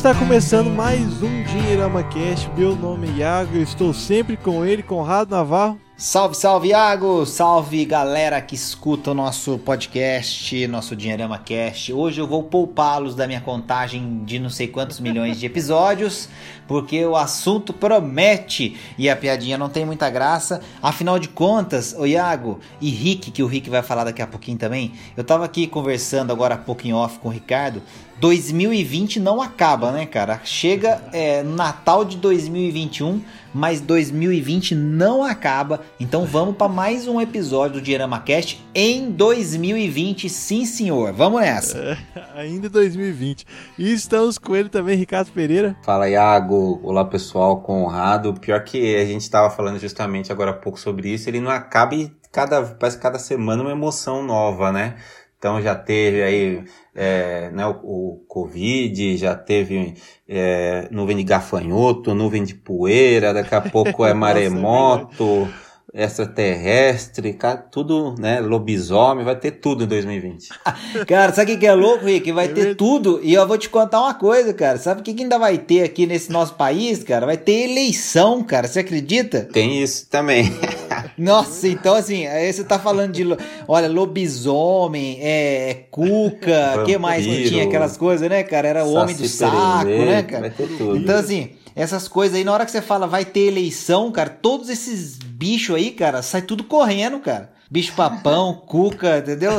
Está começando mais um Dinheirama Cast. Meu nome é Iago, estou sempre com ele, Conrado Navarro. Salve, salve, Iago! Salve, galera que escuta o nosso podcast, nosso Dinheirama Cast. Hoje eu vou poupá-los da minha contagem de não sei quantos milhões de episódios, porque o assunto promete e a piadinha não tem muita graça. Afinal de contas, o Iago e Rick, que o Rick vai falar daqui a pouquinho também, eu tava aqui conversando agora há pouco em off com o Ricardo 2020 não acaba, né, cara? Chega é, Natal de 2021, mas 2020 não acaba. Então vamos para mais um episódio do Dinheirama Cast em 2020, sim senhor. Vamos nessa. É, ainda 2020. E estamos com ele também, Ricardo Pereira. Fala, Iago. Olá, pessoal. Conrado. Pior que a gente estava falando justamente agora há pouco sobre isso, ele não acaba e cada, parece cada semana uma emoção nova, né? Então já teve aí é, né, o, o, Covid, já teve é, nuvem de gafanhoto, nuvem de poeira, daqui a pouco é maremoto extraterrestre, tudo, né? Lobisomem, vai ter tudo em 2020. cara, sabe o que é louco, Rick? Vai é ter tudo. E eu vou te contar uma coisa, cara. Sabe o que ainda vai ter aqui nesse nosso país, cara? Vai ter eleição, cara. Você acredita? Tem isso também. Nossa, então assim, aí você tá falando de, olha, lobisomem, é, é cuca, o que mais que tinha aquelas coisas, né, cara? Era o homem do saco, né, cara? Vai ter tudo. Então assim, essas coisas aí, na hora que você fala vai ter eleição, cara, todos esses bichos aí, cara, sai tudo correndo, cara. Bicho papão, cuca, entendeu?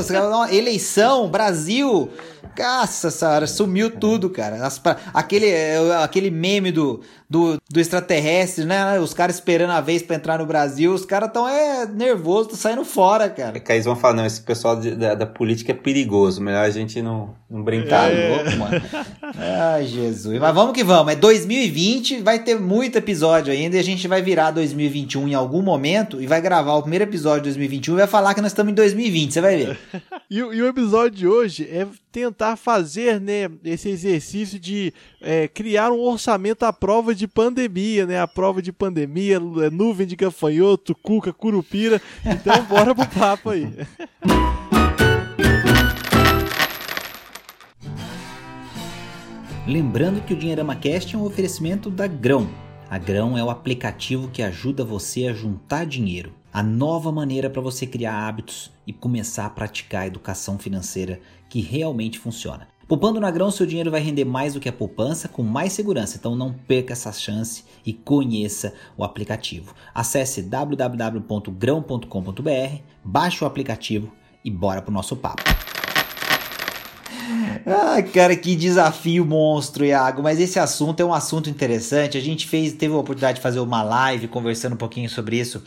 Eleição, Brasil. Nossa senhora, sumiu tudo, cara. As, aquele, aquele meme do, do, do extraterrestre, né? Os caras esperando a vez para entrar no Brasil, os caras tão é, nervosos, tão saindo fora, cara. É que aí eles vão falar, não, esse pessoal de, da, da, política é perigoso, melhor a gente não, não brincar. É. Louco, mano. Ai, Jesus. Mas vamos que vamos, é 2020, vai ter muito episódio ainda e a gente vai virar 2021 em algum momento e vai gravar o primeiro episódio de 2021 e vai falar que nós estamos em 2020, você vai ver. e, e o episódio de hoje é tentar fazer né, esse exercício de é, criar um orçamento à prova de pandemia, né? A prova de pandemia, é, nuvem de gafanhoto, cuca, curupira. Então bora pro papo aí. Lembrando que o Dinheirama Cast é um oferecimento da Grão. A Grão é o aplicativo que ajuda você a juntar dinheiro. A nova maneira para você criar hábitos e começar a praticar a educação financeira que realmente funciona. Poupando na grão, seu dinheiro vai render mais do que a poupança com mais segurança. Então não perca essa chance e conheça o aplicativo. Acesse www.grão.com.br, baixe o aplicativo e bora pro nosso papo. Ah, cara, que desafio monstro, Iago. Mas esse assunto é um assunto interessante. A gente fez, teve a oportunidade de fazer uma live conversando um pouquinho sobre isso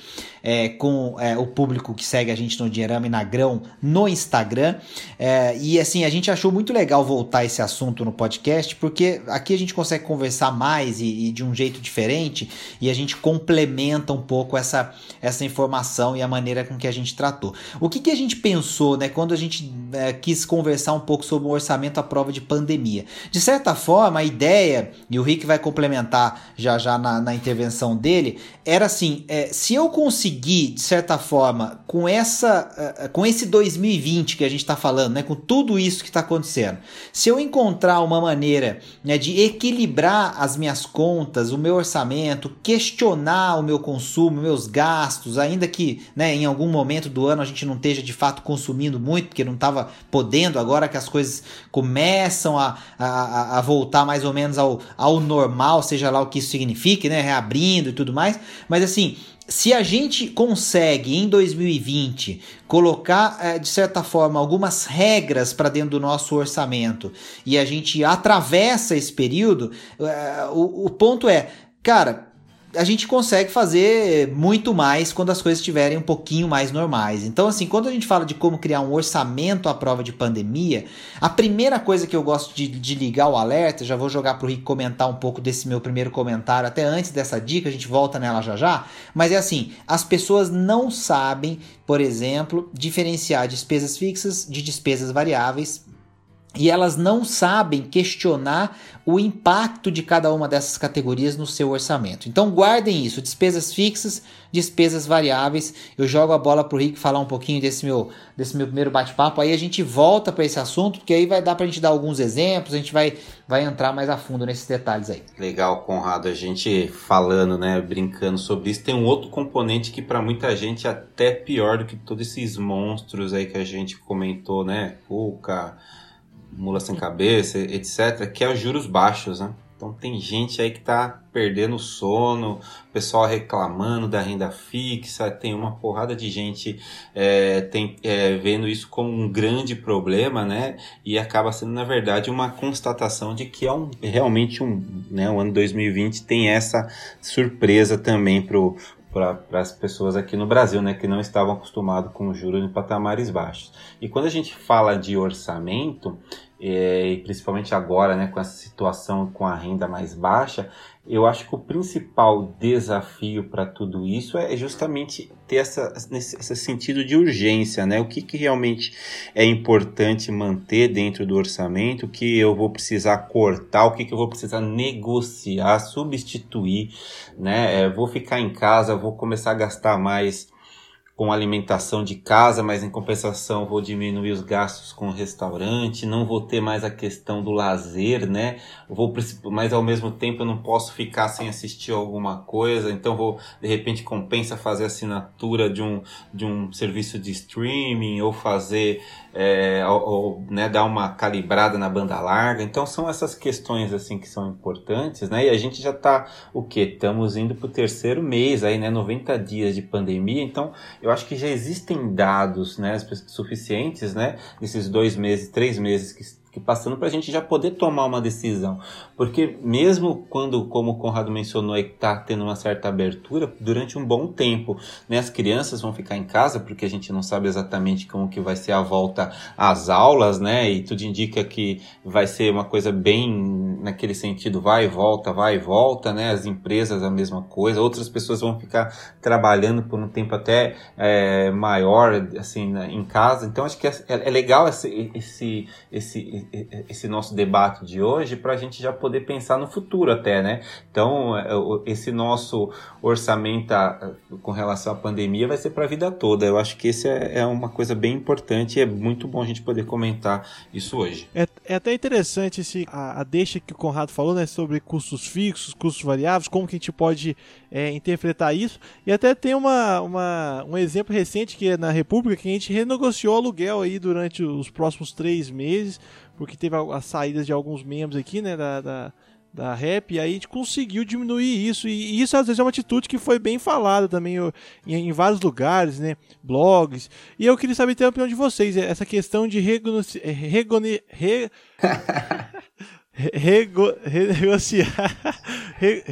é, com é, o público que segue a gente no Dinheirama e na Grão no Instagram. É, e assim, a gente achou muito legal voltar esse assunto no podcast, porque aqui a gente consegue conversar mais e, e de um jeito diferente e a gente complementa um pouco essa, essa informação e a maneira com que a gente tratou. O que, que a gente pensou, né, quando a gente é, quis conversar um pouco sobre o orçamento à prova de pandemia? De certa forma, a ideia, e o Rick vai complementar já já na, na intervenção dele, era assim: é, se eu conseguir, de certa forma, com essa uh, com esse 2020 que a gente está falando, né, com tudo isso que está acontecendo, se eu encontrar uma maneira né, de equilibrar as minhas contas, o meu orçamento, questionar o meu consumo, meus gastos, ainda que né, em algum momento do ano a gente não esteja de fato consumindo muito, porque não estava podendo, agora que as coisas começam a, a, a voltar mais ou menos ao, ao normal, seja lá o que isso signifique, né, reabrindo e tudo mais. Mas assim, se a gente consegue em 2020 colocar é, de certa forma algumas regras para dentro do nosso orçamento e a gente atravessa esse período, é, o, o ponto é, cara, a gente consegue fazer muito mais quando as coisas estiverem um pouquinho mais normais. Então, assim, quando a gente fala de como criar um orçamento à prova de pandemia, a primeira coisa que eu gosto de, de ligar o alerta, já vou jogar para o Rick comentar um pouco desse meu primeiro comentário, até antes dessa dica, a gente volta nela já já, mas é assim, as pessoas não sabem, por exemplo, diferenciar despesas fixas de despesas variáveis e elas não sabem questionar o impacto de cada uma dessas categorias no seu orçamento. Então guardem isso, despesas fixas, despesas variáveis. Eu jogo a bola para o Rick falar um pouquinho desse meu, desse meu primeiro bate-papo, aí a gente volta para esse assunto, porque aí vai dar para a gente dar alguns exemplos, a gente vai, vai entrar mais a fundo nesses detalhes aí. Legal, Conrado, a gente falando, né, brincando sobre isso, tem um outro componente que para muita gente é até pior do que todos esses monstros aí que a gente comentou, né, Cuca mula sem cabeça, etc., que é os juros baixos, né? Então tem gente aí que tá perdendo sono, pessoal reclamando da renda fixa, tem uma porrada de gente é, tem, é, vendo isso como um grande problema, né? E acaba sendo, na verdade, uma constatação de que é um, realmente um, né, o ano 2020 tem essa surpresa também pro, para as pessoas aqui no Brasil, né, que não estavam acostumados com juros em patamares baixos. E quando a gente fala de orçamento, e principalmente agora, né, com essa situação com a renda mais baixa, eu acho que o principal desafio para tudo isso é justamente ter essa, esse sentido de urgência, né? O que, que realmente é importante manter dentro do orçamento, o que eu vou precisar cortar, o que, que eu vou precisar negociar, substituir, né? É, vou ficar em casa, vou começar a gastar mais com alimentação de casa, mas em compensação vou diminuir os gastos com restaurante, não vou ter mais a questão do lazer, né? Vou, mas ao mesmo tempo eu não posso ficar sem assistir alguma coisa, então vou de repente compensa fazer assinatura de um, de um serviço de streaming ou fazer é, ou, ou né, dar uma calibrada na banda larga. Então são essas questões assim que são importantes, né? E a gente já está o que? Estamos indo para o terceiro mês aí, né? 90 dias de pandemia. Então eu acho que já existem dados, né, suficientes, né? Nesses dois meses, três meses que que passando para a gente já poder tomar uma decisão. Porque mesmo quando, como o Conrado mencionou, está tendo uma certa abertura, durante um bom tempo, né, as crianças vão ficar em casa, porque a gente não sabe exatamente como que vai ser a volta às aulas, né? E tudo indica que vai ser uma coisa bem naquele sentido, vai e volta, vai e volta, né? As empresas a mesma coisa, outras pessoas vão ficar trabalhando por um tempo até é, maior, assim, né, em casa. Então acho que é, é legal esse, esse, esse esse nosso debate de hoje para a gente já poder pensar no futuro até, né? Então, é, esse nosso orçamento com relação à pandemia vai ser para a vida toda. Eu acho que esse é, é uma coisa bem importante e é muito bom a gente poder comentar isso hoje. É, é até interessante esse, a, a, deixa que o Conrado falou, né, sobre custos fixos, custos variáveis, como que a gente pode é, interpretar isso. E até tem uma, uma, um exemplo recente que é na República que a gente renegociou o aluguel aí durante os próximos três meses porque teve as saídas de alguns membros aqui, né, da, da, da rap, e aí a gente conseguiu diminuir isso, e isso às vezes é uma atitude que foi bem falada também em, em vários lugares, né, blogs, e eu queria saber ter a opinião de vocês, essa questão de regoci... Regone... Re... Rego, renegociar. Re,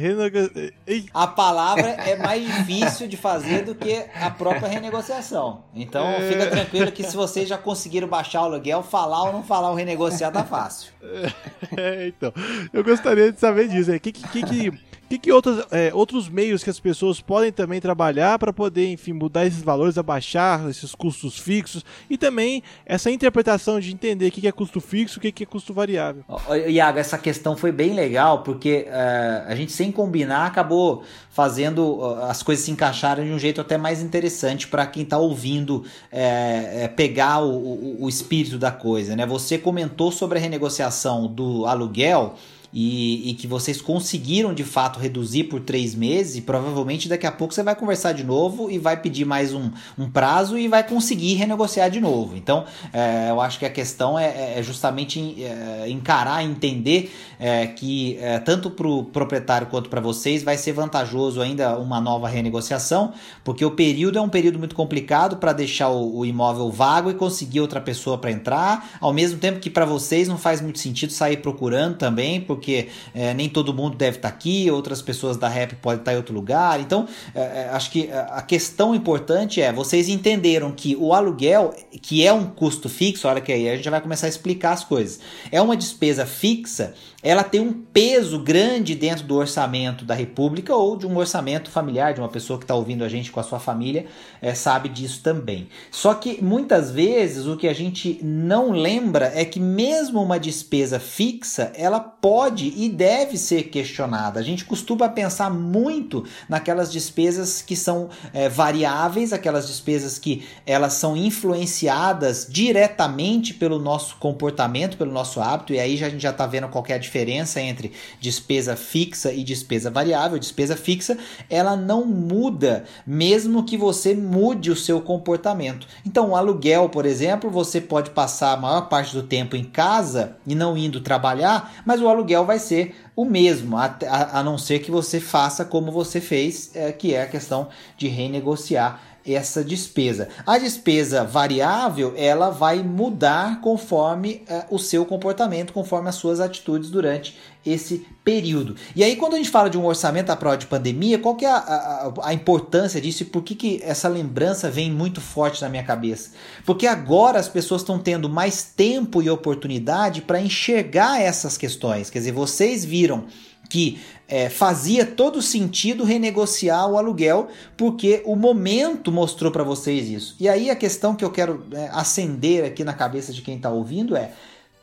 a palavra é mais difícil de fazer do que a própria renegociação. Então é... fica tranquilo que se vocês já conseguiram baixar o aluguel, falar ou não falar o renegociar tá fácil. É, então, eu gostaria de saber disso. O que, que, que, que, que outros, é, outros meios que as pessoas podem também trabalhar para poder, enfim, mudar esses valores, abaixar esses custos fixos e também essa interpretação de entender o que, que é custo fixo o que, é custo variável? Iago, essa questão foi bem legal porque uh, a gente, sem combinar, acabou fazendo uh, as coisas se encaixarem de um jeito até mais interessante para quem está ouvindo é, é, pegar o, o, o espírito da coisa. Né? Você comentou sobre a renegociação do aluguel e, e, que vocês conseguiram de fato reduzir por três meses, provavelmente daqui a pouco você vai conversar de novo e vai pedir mais um, um prazo e vai conseguir renegociar de novo. Então, é, eu acho que a questão é, é justamente é, encarar, entender é, que é, tanto para o proprietário quanto para vocês vai ser vantajoso ainda uma nova renegociação, porque o período é um período muito complicado para deixar o, o imóvel vago e conseguir outra pessoa para entrar, ao mesmo tempo que para vocês não faz muito sentido sair procurando também, porque porque é, nem todo mundo deve estar tá aqui, outras pessoas da rap podem estar tá em outro lugar. Então, é, é, acho que a questão importante é vocês entenderam que o aluguel, que é um custo fixo, olha que aí a gente vai começar a explicar as coisas, é uma despesa fixa ela tem um peso grande dentro do orçamento da República ou de um orçamento familiar, de uma pessoa que está ouvindo a gente com a sua família, é, sabe disso também. Só que muitas vezes o que a gente não lembra é que mesmo uma despesa fixa, ela pode e deve ser questionada. A gente costuma pensar muito naquelas despesas que são é, variáveis, aquelas despesas que elas são influenciadas diretamente pelo nosso comportamento, pelo nosso hábito, e aí já, a gente já está vendo qualquer diferença diferença entre despesa fixa e despesa variável. Despesa fixa, ela não muda mesmo que você mude o seu comportamento. Então, o aluguel, por exemplo, você pode passar a maior parte do tempo em casa e não indo trabalhar, mas o aluguel vai ser o mesmo, a, a, a não ser que você faça como você fez, é, que é a questão de renegociar essa despesa. A despesa variável ela vai mudar conforme uh, o seu comportamento, conforme as suas atitudes durante esse período. E aí, quando a gente fala de um orçamento à prova de pandemia, qual que é a, a, a, importância disso e por que, que essa lembrança vem muito forte na minha cabeça? Porque agora as pessoas estão tendo mais tempo e oportunidade para enxergar essas questões. Quer dizer, vocês viram que é, fazia todo sentido renegociar o aluguel, porque o momento mostrou para vocês isso. E aí a questão que eu quero é, acender aqui na cabeça de quem está ouvindo é: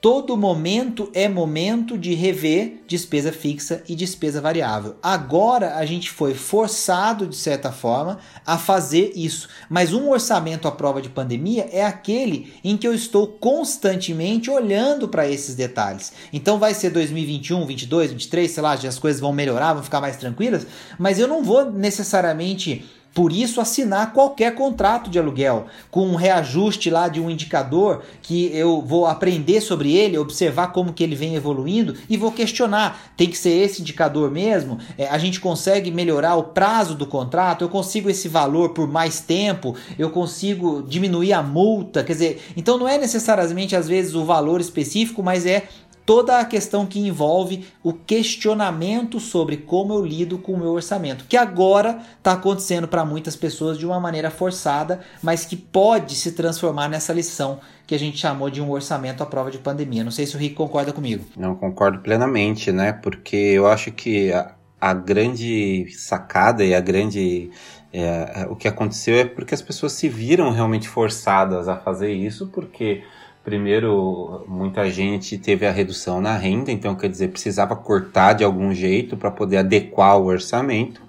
Todo momento é momento de rever despesa fixa e despesa variável. Agora a gente foi forçado, de certa forma, a fazer isso. Mas um orçamento à prova de pandemia é aquele em que eu estou constantemente olhando para esses detalhes. Então vai ser 2021, 22, 23, sei lá, as coisas vão melhorar, vão ficar mais tranquilas, mas eu não vou necessariamente por isso, assinar qualquer contrato de aluguel com um reajuste lá de um indicador que eu vou aprender sobre ele, observar como que ele vem evoluindo e vou questionar. Tem que ser esse indicador mesmo? É, a gente consegue melhorar o prazo do contrato? Eu consigo esse valor por mais tempo? Eu consigo diminuir a multa? Quer dizer, então não é necessariamente às vezes o valor específico, mas é toda a questão que envolve o questionamento sobre como eu lido com o meu orçamento, que agora está acontecendo para muitas pessoas de uma maneira forçada, mas que pode se transformar nessa lição que a gente chamou de um orçamento à prova de pandemia. Não sei se o Rick concorda comigo. Não, concordo plenamente, né? Porque eu acho que a, a grande sacada e a grande é, o que aconteceu é porque as pessoas se viram realmente forçadas a fazer isso, porque Primeiro, muita gente teve a redução na renda, então quer dizer, precisava cortar de algum jeito para poder adequar o orçamento.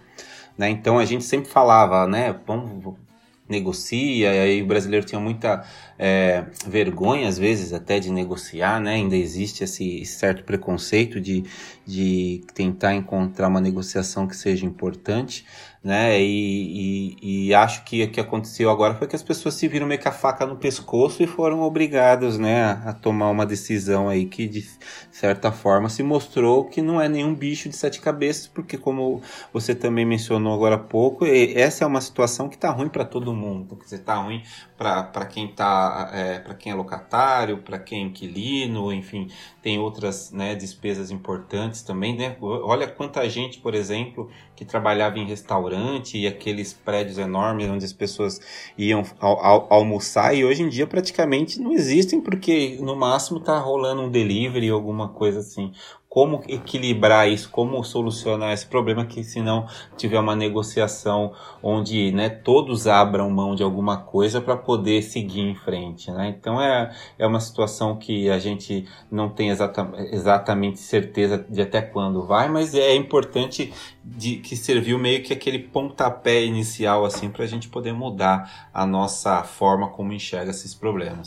Né? Então a gente sempre falava, né? Vamos, negocia, e aí o brasileiro tinha muita é, vergonha, às vezes, até de negociar, né? Ainda existe esse certo preconceito de, de tentar encontrar uma negociação que seja importante né? E, e, e, acho que o que aconteceu agora foi que as pessoas se viram meio com a faca no pescoço e foram obrigadas, né, a, tomar uma decisão aí que de certa forma se mostrou que não é nenhum bicho de sete cabeças, porque como você também mencionou agora há pouco, essa é uma situação que tá ruim para todo mundo, quer dizer, tá ruim para quem tá, é, para quem é locatário, para quem é inquilino, enfim, tem outras, né, despesas importantes também, né? Olha quanta gente, por exemplo, que trabalhava em restaurante e aqueles prédios enormes onde as pessoas iam al al almoçar. E hoje em dia praticamente não existem porque no máximo tá rolando um delivery alguma coisa assim como equilibrar isso, como solucionar esse problema que se não tiver uma negociação onde né, todos abram mão de alguma coisa para poder seguir em frente. Né? Então é, é uma situação que a gente não tem exata, exatamente certeza de até quando vai, mas é importante de, que serviu meio que aquele pontapé inicial assim para a gente poder mudar a nossa forma como enxerga esses problemas.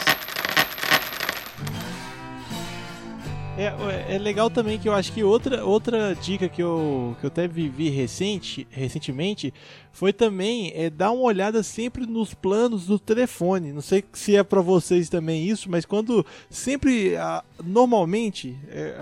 É, é legal também que eu acho que outra, outra dica que eu, que eu até vivi recente, recentemente foi também é, dar uma olhada sempre nos planos do telefone. Não sei se é para vocês também isso, mas quando sempre, normalmente, é,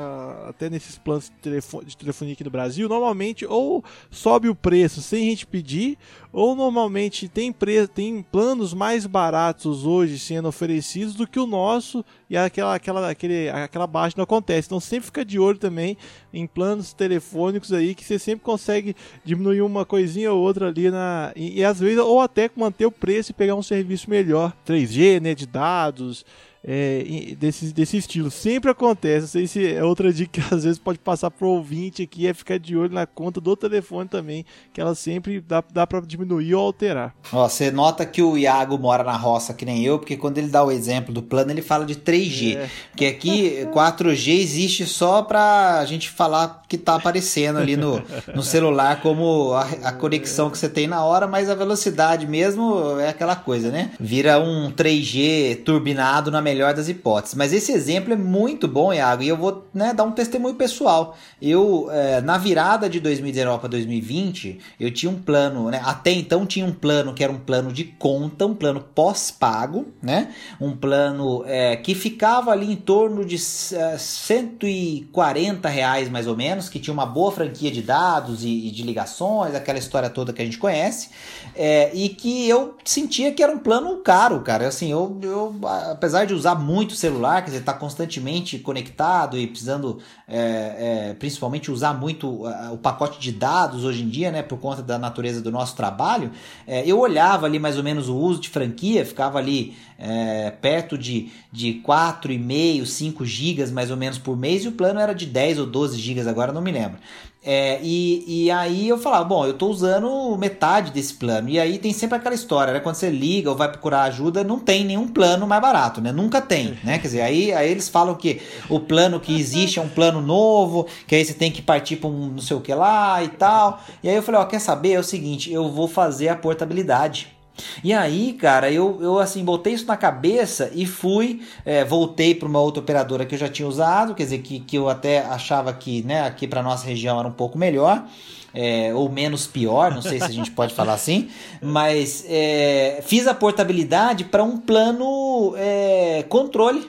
até nesses planos de, telefone, de telefonia aqui no Brasil, normalmente ou sobe o preço sem a gente pedir, ou normalmente tem, pre tem planos mais baratos hoje sendo oferecidos do que o nosso e aquela, aquela, aquele, aquela baixa não acontece. Então sempre fica de olho também em planos telefônicos aí que você sempre consegue diminuir uma coisinha ou outra ali na e, e às vezes ou até manter o preço e pegar um serviço melhor, 3G, né, de dados, é, desse, desse estilo. Sempre acontece. Não sei se é outra dica que às vezes pode passar pro ouvinte aqui, é ficar de olho na conta do telefone também, que ela sempre dá, dá para diminuir ou alterar. Ó, você nota que o Iago mora na roça que nem eu, porque quando ele dá o exemplo do plano, ele fala de 3G. É. Porque aqui 4G existe só pra gente falar que tá aparecendo ali no, no celular como a, a conexão que você tem na hora, mas a velocidade mesmo é aquela coisa, né? Vira um 3G turbinado na melhor das hipóteses. Mas esse exemplo é muito bom, Iago, e eu vou né, dar um testemunho pessoal. Eu, é, na virada de 2019 para 2020, eu tinha um plano, né? Até então tinha um plano que era um plano de conta, um plano pós-pago, né? Um plano é, que ficava ali em torno de é, 140 reais mais ou menos, que tinha uma boa franquia de dados e, e de ligações, aquela história toda que a gente conhece, é, e que eu sentia que era um plano caro, cara. Assim, eu, eu apesar de usar muito celular, quer dizer, tá constantemente conectado e precisando, é, é, principalmente, usar muito o pacote de dados hoje em dia, né, por conta da natureza do nosso trabalho, é, eu olhava ali mais ou menos o uso de franquia, ficava ali é, perto de, de 4,5, 5 gigas mais ou menos por mês, e o plano era de 10 ou 12 gigas, agora não me lembro. É, e, e aí eu falava, bom, eu tô usando metade desse plano. E aí tem sempre aquela história, né? Quando você liga ou vai procurar ajuda, não tem nenhum plano mais barato, né? Nunca tem, né? Quer dizer, aí, aí eles falam que o plano que existe é um plano novo, que aí você tem que partir para um não sei o que lá e tal. E aí eu falei, ó, quer saber? É o seguinte, eu vou fazer a portabilidade. E aí, cara, eu, eu assim, botei isso na cabeça e fui, é, voltei para uma outra operadora que eu já tinha usado, quer dizer, que, que eu até achava que, né, aqui para nossa região era um pouco melhor. É, ou menos pior, não sei se a gente pode falar assim, mas é, fiz a portabilidade para um plano é, controle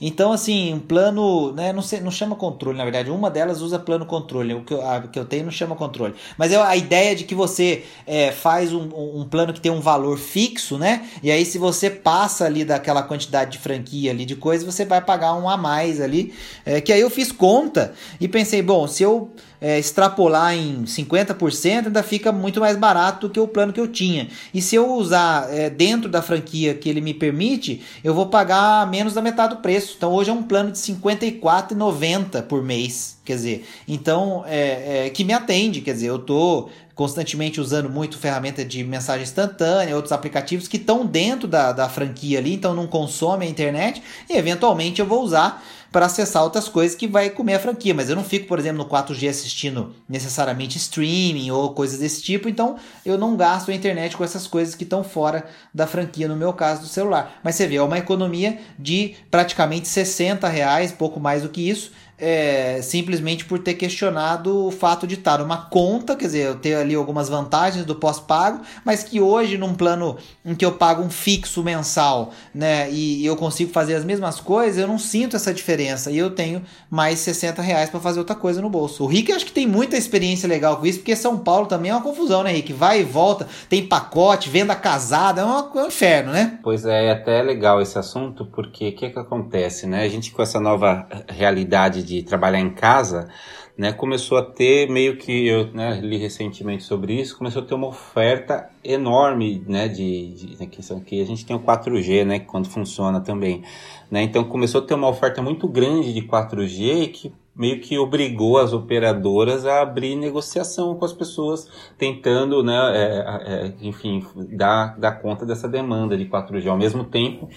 então, assim, um plano, né, não, sei, não chama controle, na verdade, uma delas usa plano controle, o que eu, a, que eu tenho não chama controle. Mas é a ideia de que você é, faz um, um, plano que tem um valor fixo, né? E aí, se você passa ali daquela quantidade de franquia ali de coisa, você vai pagar um a mais ali. É, que aí eu fiz conta e pensei, bom, se eu é, extrapolar em 50%, ainda fica muito mais barato do que o plano que eu tinha. E se eu usar é, dentro da franquia que ele me permite, eu vou pagar menos da metade do preço. Então hoje é um plano de R$ 54,90 por mês. Quer dizer, então é, é, que me atende. Quer dizer, eu estou constantemente usando muito ferramenta de mensagem instantânea, outros aplicativos que estão dentro da, da franquia ali, então não consomem a internet, e eventualmente eu vou usar para acessar outras coisas que vai comer a franquia. Mas eu não fico, por exemplo, no 4G assistindo necessariamente streaming ou coisas desse tipo, então eu não gasto a internet com essas coisas que estão fora da franquia, no meu caso do celular. Mas você vê, é uma economia de praticamente 60 reais, pouco mais do que isso é, simplesmente por ter questionado o fato de estar numa conta, quer dizer, eu ter ali algumas vantagens do pós-pago, mas que hoje, num plano em que eu pago um fixo mensal, né, e eu consigo fazer as mesmas coisas, eu não sinto essa diferença e eu tenho mais 60 reais para fazer outra coisa no bolso. O Rick acho que tem muita experiência legal com isso, porque São Paulo também é uma confusão, né, Rick? Vai e volta, tem pacote, venda casada, é, uma, é um inferno, né? Pois é, é até legal esse assunto, porque o que, que acontece, né? A gente com essa nova realidade de trabalhar em casa, né, começou a ter meio que eu né, li recentemente sobre isso, começou a ter uma oferta enorme, né, de, de né, que, que a gente tem o 4G, né, quando funciona também, né, então começou a ter uma oferta muito grande de 4G que meio que obrigou as operadoras a abrir negociação com as pessoas, tentando, né, é, é, enfim, dar, dar conta dessa demanda de 4G ao mesmo tempo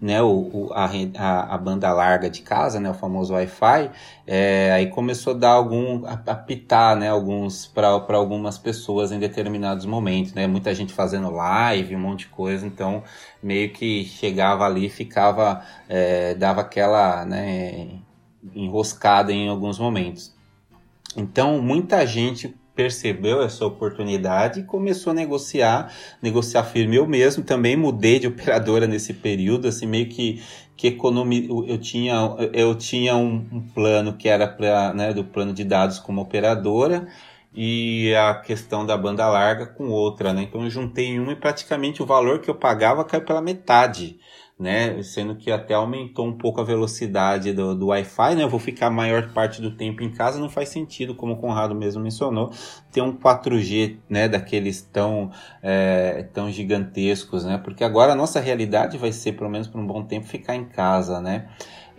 né, o, o a, a, banda larga de casa, né, o famoso Wi-Fi, é, aí começou a dar algum, a, pitar, né, alguns, para algumas pessoas em determinados momentos, né, muita gente fazendo live, um monte de coisa, então meio que chegava ali ficava, é, dava aquela, né, enroscada em alguns momentos. Então, muita gente percebeu essa oportunidade e começou a negociar, negociar firme. Eu mesmo também mudei de operadora nesse período, assim, meio que que economi... eu tinha eu tinha um, um plano que era para né, do plano de dados como operadora e a questão da banda larga com outra, né? Então eu juntei uma e praticamente o valor que eu pagava caiu pela metade né? Sendo que até aumentou um pouco a velocidade do, do Wi-Fi, né? Eu vou ficar a maior parte do tempo em casa, não faz sentido, como o Conrado mesmo mencionou, ter um 4G, né? Daqueles tão, é, tão gigantescos, né? Porque agora a nossa realidade vai ser, pelo menos por um bom tempo, ficar em casa, né?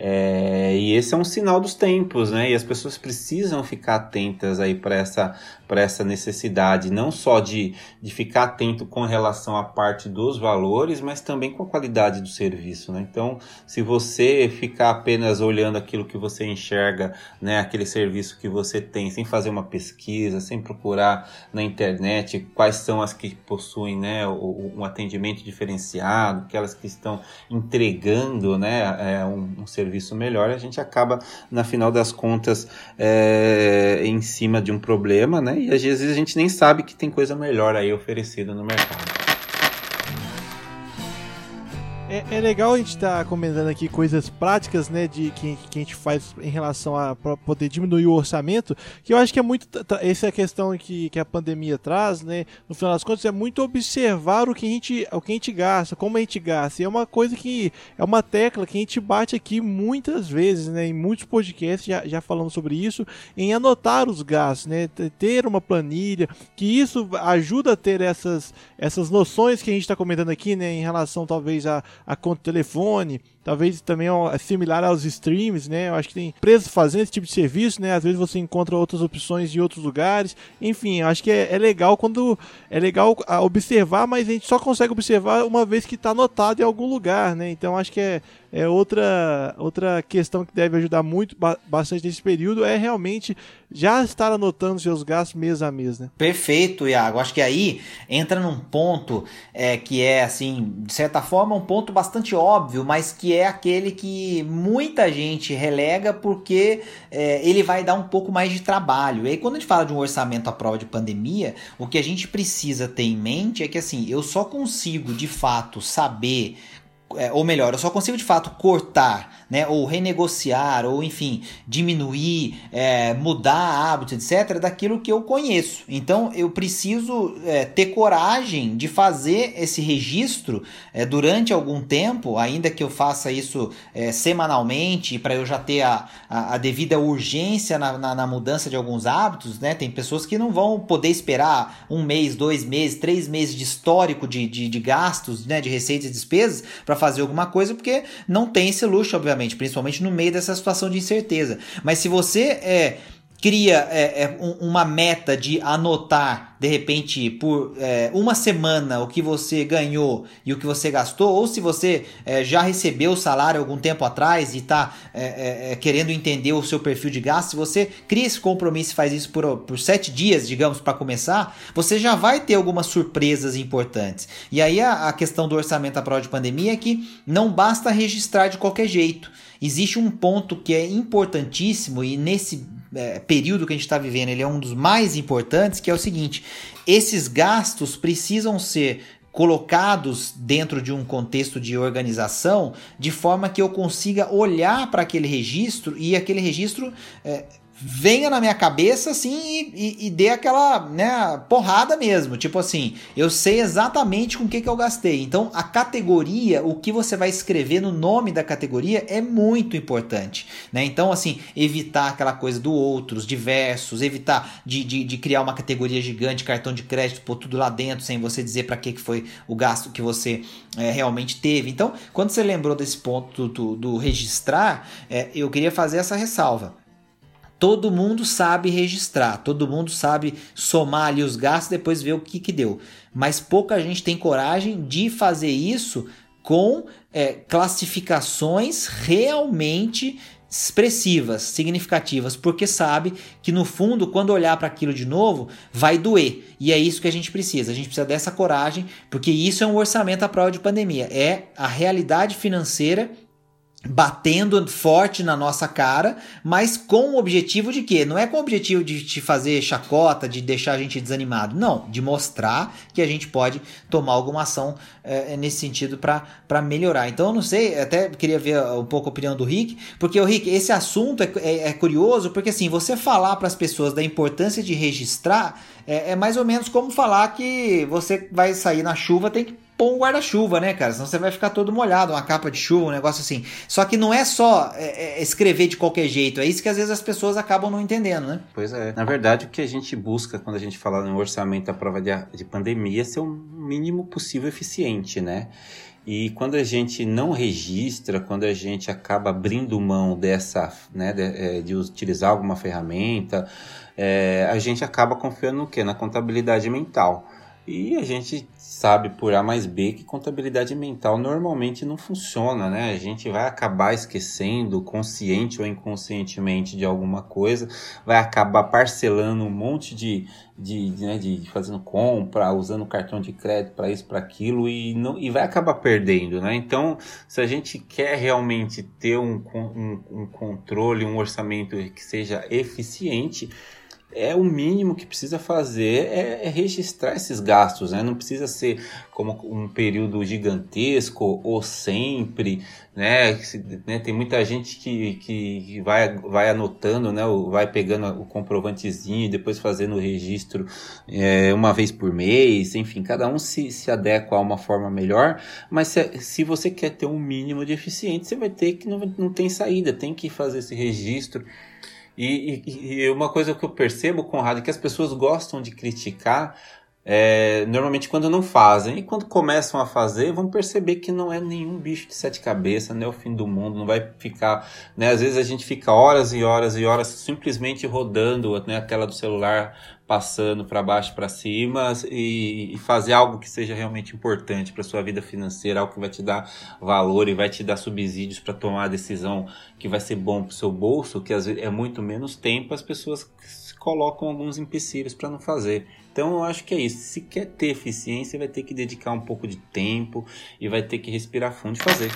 É, e esse é um sinal dos tempos, né? E as pessoas precisam ficar atentas aí para essa, essa necessidade, não só de, de ficar atento com relação à parte dos valores, mas também com a qualidade do serviço, né? Então, se você ficar apenas olhando aquilo que você enxerga, né? Aquele serviço que você tem, sem fazer uma pesquisa, sem procurar na internet quais são as que possuem, né? Um atendimento diferenciado, aquelas que estão entregando, né? É, um, um serviço serviço melhor, a gente acaba, na final das contas, é, em cima de um problema, né? E às vezes a gente nem sabe que tem coisa melhor aí oferecida no mercado. É, é, legal a gente estar tá comentando aqui coisas práticas, né, de que, que, a gente faz em relação a poder diminuir o orçamento, que eu acho que é muito essa é a questão que, que a pandemia traz, né? No final das contas é muito observar o que a gente o que a gente gasta, como a gente gasta. E é uma coisa que é uma tecla que a gente bate aqui muitas vezes, né, em muitos podcasts já, já falando sobre isso, em anotar os gastos, né, ter uma planilha, que isso ajuda a ter essas essas noções que a gente está comentando aqui, né, em relação talvez a a conta de telefone, talvez também é similar aos streams, né? Eu acho que tem empresas fazendo esse tipo de serviço, né? Às vezes você encontra outras opções de outros lugares. Enfim, acho que é, é legal quando é legal observar, mas a gente só consegue observar uma vez que está anotado em algum lugar, né? Então acho que é, é outra, outra questão que deve ajudar muito bastante nesse período é realmente já estar anotando seus gastos mês a mês, né? Perfeito, Iago. Acho que aí entra num ponto é, que é assim, de certa forma, um ponto bastante óbvio, mas que é aquele que muita gente relega porque é, ele vai dar um pouco mais de trabalho. E aí, quando a gente fala de um orçamento à prova de pandemia, o que a gente precisa ter em mente é que assim, eu só consigo de fato saber é, ou melhor, eu só consigo de fato cortar, né, ou renegociar, ou enfim, diminuir, é, mudar hábitos, etc., daquilo que eu conheço. Então eu preciso é, ter coragem de fazer esse registro é, durante algum tempo, ainda que eu faça isso é, semanalmente, para eu já ter a, a, a devida urgência na, na, na, mudança de alguns hábitos. Né? Tem pessoas que não vão poder esperar um mês, dois meses, três meses de histórico de, de, de gastos, né, de receitas e despesas para fazer alguma coisa, porque não tem esse luxo, obviamente, principalmente no meio dessa situação de incerteza. Mas se você é cria é, é, uma meta de anotar, de repente, por é, uma semana o que você ganhou e o que você gastou, ou se você é, já recebeu o salário algum tempo atrás e está é, é, querendo entender o seu perfil de gasto, se você cria esse compromisso e faz isso por, por sete dias, digamos, para começar, você já vai ter algumas surpresas importantes. E aí a, a questão do orçamento à prova de pandemia é que não basta registrar de qualquer jeito. Existe um ponto que é importantíssimo e nesse é, período que a gente está vivendo ele é um dos mais importantes, que é o seguinte: esses gastos precisam ser colocados dentro de um contexto de organização de forma que eu consiga olhar para aquele registro e aquele registro é, venha na minha cabeça assim e, e, e, dê aquela né, porrada mesmo. Tipo assim, eu sei exatamente com o que, que eu gastei. Então, a categoria, o que você vai escrever no nome da categoria é muito importante. Né? Então, assim, evitar aquela coisa do outros, diversos, evitar de, de, de criar uma categoria gigante, cartão de crédito, pôr tudo lá dentro, sem você dizer para que, que foi o gasto que você é, realmente teve. Então, quando você lembrou desse ponto do, do registrar, é, eu queria fazer essa ressalva todo mundo sabe registrar, todo mundo sabe somar ali os gastos depois ver o que, que deu. Mas pouca gente tem coragem de fazer isso com é, classificações realmente expressivas, significativas, porque sabe que no fundo, quando olhar para aquilo de novo, vai doer. E é isso que a gente precisa. A gente precisa dessa coragem, porque isso é um orçamento à prova de pandemia. É a realidade financeira batendo forte na nossa cara, mas com o objetivo de quê? Não é com o objetivo de te fazer chacota, de deixar a gente desanimado, não, de mostrar que a gente pode tomar alguma ação é, nesse sentido para melhorar. Então eu não sei, até queria ver um pouco a opinião do Rick, porque o Rick, esse assunto é, é, é curioso, porque assim, você falar para as pessoas da importância de registrar é, é mais ou menos como falar que você vai sair na chuva, tem que pôr um guarda-chuva, né, cara? Senão você vai ficar todo molhado, uma capa de chuva, um negócio assim. Só que não é só é, é, escrever de qualquer jeito, é isso que às vezes as pessoas acabam não entendendo, né? Pois é. Na verdade, o que a gente busca quando a gente fala no orçamento à prova de, de pandemia é ser o mínimo possível eficiente, né? E quando a gente não registra, quando a gente acaba abrindo mão dessa, né, de, é, de utilizar alguma ferramenta, é, a gente acaba confiando no quê? Na contabilidade mental. E a gente sabe por A mais B que contabilidade mental normalmente não funciona, né? A gente vai acabar esquecendo, consciente ou inconscientemente, de alguma coisa, vai acabar parcelando um monte de, de, de, né, de fazendo compra, usando cartão de crédito para isso, para aquilo e, não, e vai acabar perdendo, né? Então, se a gente quer realmente ter um, um, um controle, um orçamento que seja eficiente, é o mínimo que precisa fazer é, é, registrar esses gastos, né? Não precisa ser como um período gigantesco ou sempre, né? né? Tem muita gente que, que vai, vai anotando, né? Vai pegando o comprovantezinho e depois fazendo o registro é, uma vez por mês, enfim, cada um se, se adequa a uma forma melhor, mas se, se você quer ter um mínimo de eficiente, você vai ter que não, não tem saída, tem que fazer esse registro e, e, e, uma coisa que eu percebo, Conrado, é que as pessoas gostam de criticar é, normalmente quando não fazem. E quando começam a fazer, vão perceber que não é nenhum bicho de sete cabeças, não é o fim do mundo, não vai ficar. Né? Às vezes a gente fica horas e horas e horas simplesmente rodando né, a tela do celular passando para baixo para cima e, e, fazer algo que seja realmente importante para sua vida financeira, algo que vai te dar valor e vai te dar subsídios para tomar a decisão que vai ser bom para o seu bolso, que às vezes é muito menos tempo, as pessoas colocam alguns empecilhos para não fazer. Então eu acho que é isso. Se quer ter eficiência, vai ter que dedicar um pouco de tempo e vai ter que respirar fundo e fazer.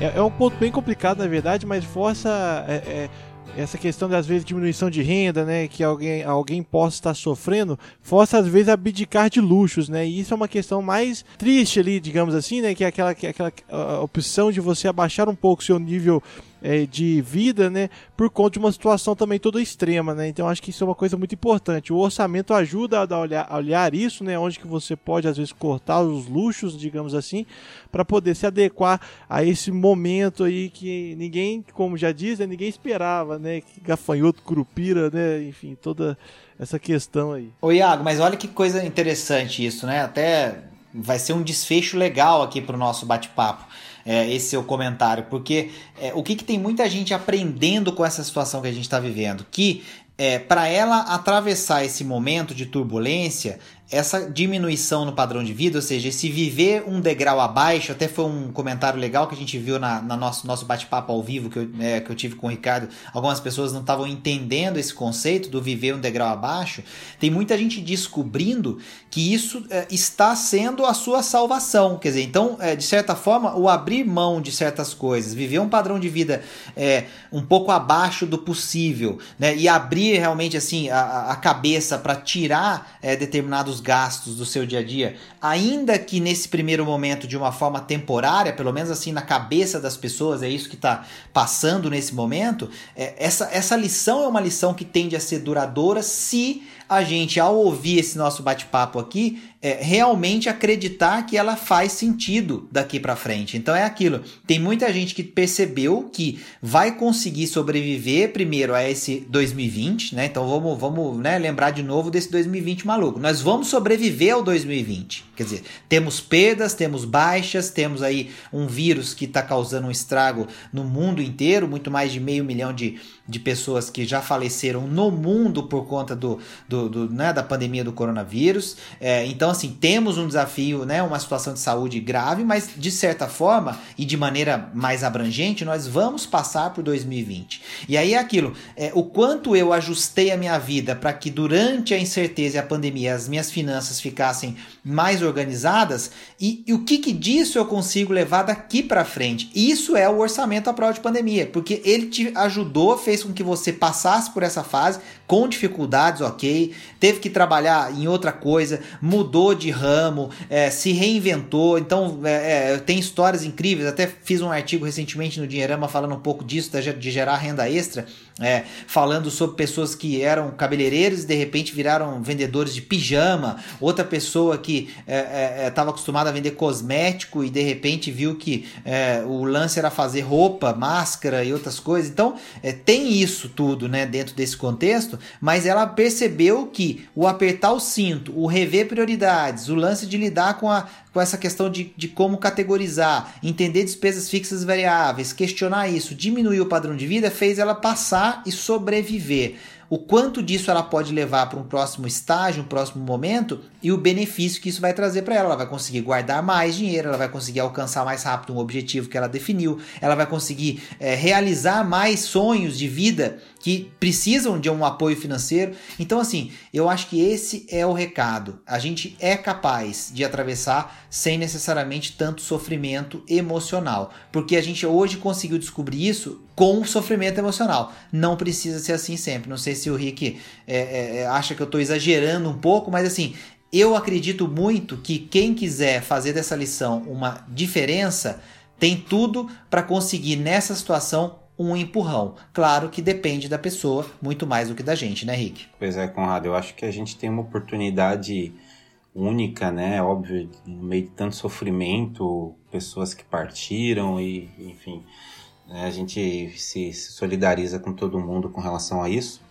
É, é um ponto bem complicado, na verdade, mas força. É, é essa questão das vezes diminuição de renda, né, que alguém, alguém possa estar sofrendo, força às vezes a abdicar de luxos, né? E isso é uma questão mais triste ali, digamos assim, né, que é aquela, que é aquela opção de você abaixar um pouco seu nível é, de vida, né, por conta de uma situação também toda extrema, né? Então acho que isso é uma coisa muito importante. O orçamento ajuda a olhar, a olhar isso, né, onde que você pode às vezes cortar os luxos, digamos assim, para poder se adequar a esse momento aí que ninguém, como já diz, né, ninguém esperava, né, que gafanhoto, curupira, né, enfim, toda essa questão aí. Ô Iago, mas olha que coisa interessante isso, né? Até vai ser um desfecho legal aqui para o nosso bate-papo é, esse seu comentário, porque é, o que, que tem muita gente aprendendo com essa situação que a gente está vivendo? Que é, para ela atravessar esse momento de turbulência, essa diminuição no padrão de vida, ou seja, esse viver um degrau abaixo, até foi um comentário legal que a gente viu na, na nosso, nosso bate-papo ao vivo que eu, é, que eu tive com o Ricardo. Algumas pessoas não estavam entendendo esse conceito do viver um degrau abaixo. Tem muita gente descobrindo que isso é, está sendo a sua salvação. Quer dizer, então, é, de certa forma, o abrir mão de certas coisas, viver um padrão de vida é, um pouco abaixo do possível, né, e abrir realmente assim a, a cabeça para tirar determinados os gastos do seu dia a dia, ainda que nesse primeiro momento de uma forma temporária, pelo menos assim na cabeça das pessoas, é isso que está passando nesse momento, é, essa, essa lição é uma lição que tende a ser duradoura se a gente, ao ouvir esse nosso bate-papo aqui, é, realmente acreditar que ela faz sentido daqui para frente. Então é aquilo. Tem muita gente que percebeu que vai conseguir sobreviver primeiro a esse 2020, né? Então vamos, vamos né, lembrar de novo desse 2020 maluco. Nós vamos sobreviver ao 2020. Quer dizer, temos perdas, temos baixas, temos aí um vírus que está causando um estrago no mundo inteiro, muito mais de meio milhão de, de pessoas que já faleceram no mundo por conta do, do, do né, da pandemia do coronavírus. É, então assim, temos um desafio, né, uma situação de saúde grave, mas de certa forma e de maneira mais abrangente, nós vamos passar por 2020. E aí é aquilo, é, o quanto eu ajustei a minha vida para que durante a incerteza e a pandemia as minhas finanças ficassem mais organizadas e, e o que, que disso eu consigo levar daqui para frente. Isso é o orçamento à prova de pandemia, porque ele te ajudou, fez com que você passasse por essa fase com dificuldades, ok, teve que trabalhar em outra coisa, mudou de ramo, é, se reinventou. Então, é, é, tem histórias incríveis. Até fiz um artigo recentemente no Dinheirama falando um pouco disso, de gerar renda extra, é, falando sobre pessoas que eram cabeleireiros e de repente viraram vendedores de pijama. Outra pessoa que estava é, é, acostumada a vender cosmético e de repente viu que o lance era fazer roupa, máscara e outras coisas. Então, tem isso tudo né, dentro desse contexto, mas ela percebeu que o apertar o cinto, o rever prioridades, o lance de lidar com, a, com essa questão de, de como categorizar, entender despesas fixas e variáveis, questionar isso, diminuir o padrão de vida, fez ela passar e sobreviver. O quanto disso ela pode levar para um próximo estágio, um próximo momento e o benefício que isso vai trazer para ela. Ela vai conseguir guardar mais dinheiro, ela vai conseguir alcançar mais rápido um objetivo que ela definiu, ela vai conseguir é, realizar mais sonhos de vida que precisam de um apoio financeiro. Então, assim, eu acho que esse é o recado. A gente é capaz de atravessar sem necessariamente tanto sofrimento emocional, porque a gente hoje conseguiu descobrir isso com sofrimento emocional. Não precisa ser assim sempre. Não sei se o Rick é, é, acha que eu estou exagerando um pouco, mas assim, eu acredito muito que quem quiser fazer dessa lição uma diferença tem tudo para conseguir nessa situação um empurrão. Claro que depende da pessoa muito mais do que da gente, né, Rick? Pois é, Conrado, eu acho que a gente tem uma oportunidade única, né? Óbvio, no meio de tanto sofrimento, pessoas que partiram e, enfim, né? a gente se, solidariza com todo mundo com relação a isso.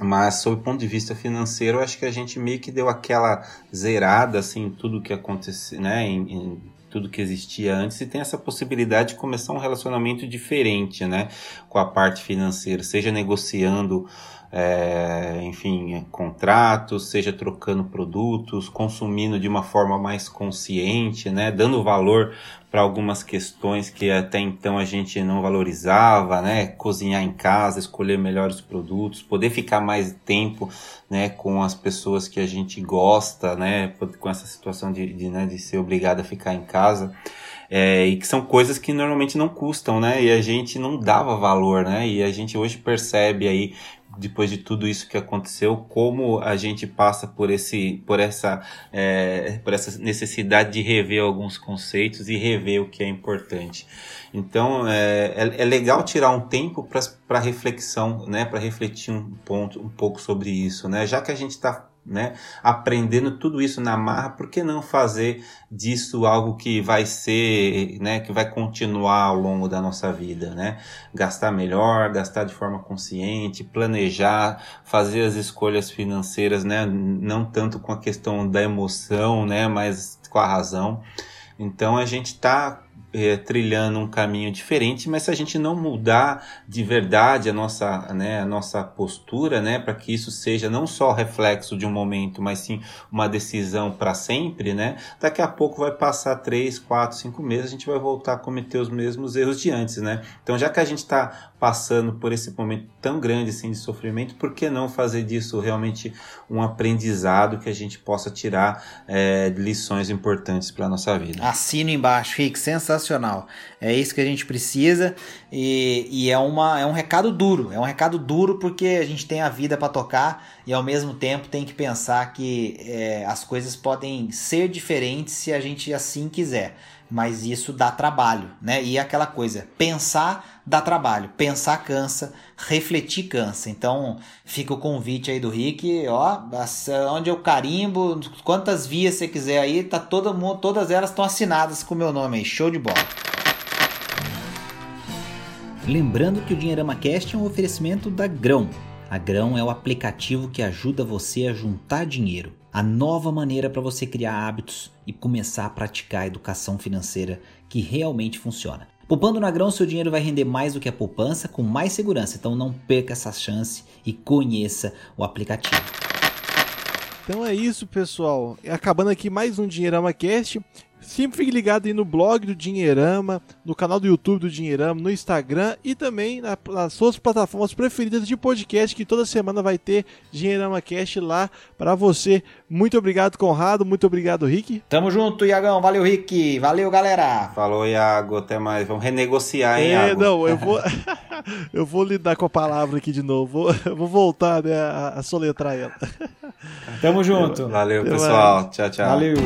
Mas, sob o ponto de vista financeiro, acho que a gente meio que deu aquela zerada, assim, tudo que aconteceu, né? Em, em tudo que existia antes e tem essa possibilidade de começar um relacionamento diferente, né, com a parte financeira, seja negociando é, enfim, contratos, seja trocando produtos, consumindo de uma forma mais consciente, né, dando valor para algumas questões que até então a gente não valorizava, né, cozinhar em casa, escolher melhores produtos, poder ficar mais tempo, né, com as pessoas que a gente gosta, né, com essa situação de, de, né, de ser obrigado a ficar em casa. É, e que são coisas que normalmente não custam, né? E a gente não dava valor, né? E a gente hoje percebe aí depois de tudo isso que aconteceu, como a gente passa por esse, por essa, é, por essa necessidade de rever alguns conceitos e rever o que é importante. Então é, é, é legal tirar um tempo para reflexão, né, para refletir um ponto, um pouco sobre isso, né, já que a gente está né? Aprendendo tudo isso na marra, por que não fazer disso algo que vai ser, né? Que vai continuar ao longo da nossa vida, né? Gastar melhor, gastar de forma consciente, planejar, fazer as escolhas financeiras, né? Não tanto com a questão da emoção, né? Mas com a razão. Então a gente está é, trilhando um caminho diferente, mas se a gente não mudar de verdade a nossa, né, a nossa postura, né, para que isso seja não só reflexo de um momento, mas sim uma decisão para sempre, né, daqui a pouco vai passar três, quatro, cinco meses, a gente vai voltar a cometer os mesmos erros de antes, né? Então, já que a gente está passando por esse momento tão grande assim de sofrimento, por que não fazer disso realmente um aprendizado que a gente possa tirar é, lições importantes para nossa vida? Assino embaixo, Rick, sensacional. É isso que a gente precisa e, e é, uma, é um recado duro. É um recado duro porque a gente tem a vida para tocar e ao mesmo tempo tem que pensar que é, as coisas podem ser diferentes se a gente assim quiser mas isso dá trabalho, né? E aquela coisa, pensar dá trabalho, pensar cansa, refletir cansa. Então, fica o convite aí do Rick, ó, onde eu carimbo, quantas vias você quiser aí, tá todo mundo, todas elas estão assinadas com o meu nome aí, show de bola. Lembrando que o Dinheirama Cast é um oferecimento da Grão. A Grão é o aplicativo que ajuda você a juntar dinheiro a nova maneira para você criar hábitos e começar a praticar a educação financeira que realmente funciona. Poupando na grão, seu dinheiro vai render mais do que a poupança com mais segurança, então não perca essa chance e conheça o aplicativo. Então é isso, pessoal. Acabando aqui mais um Dinheirama Cast. Sempre fique ligado aí no blog do Dinheirama, no canal do YouTube do Dinheirama, no Instagram e também na, nas suas plataformas preferidas de podcast, que toda semana vai ter Dinheirama Cast lá para você. Muito obrigado, Conrado. Muito obrigado, Rick. Tamo junto, Iagão. Valeu, Rick. Valeu, galera. Falou, Iago. Até mais. Vamos renegociar, hein, É, Iago? não, eu vou, eu vou lidar com a palavra aqui de novo. Vou, vou voltar né, a, a soletrar ela. Tamo junto. Valeu, Até pessoal. Tchau, tchau. Valeu.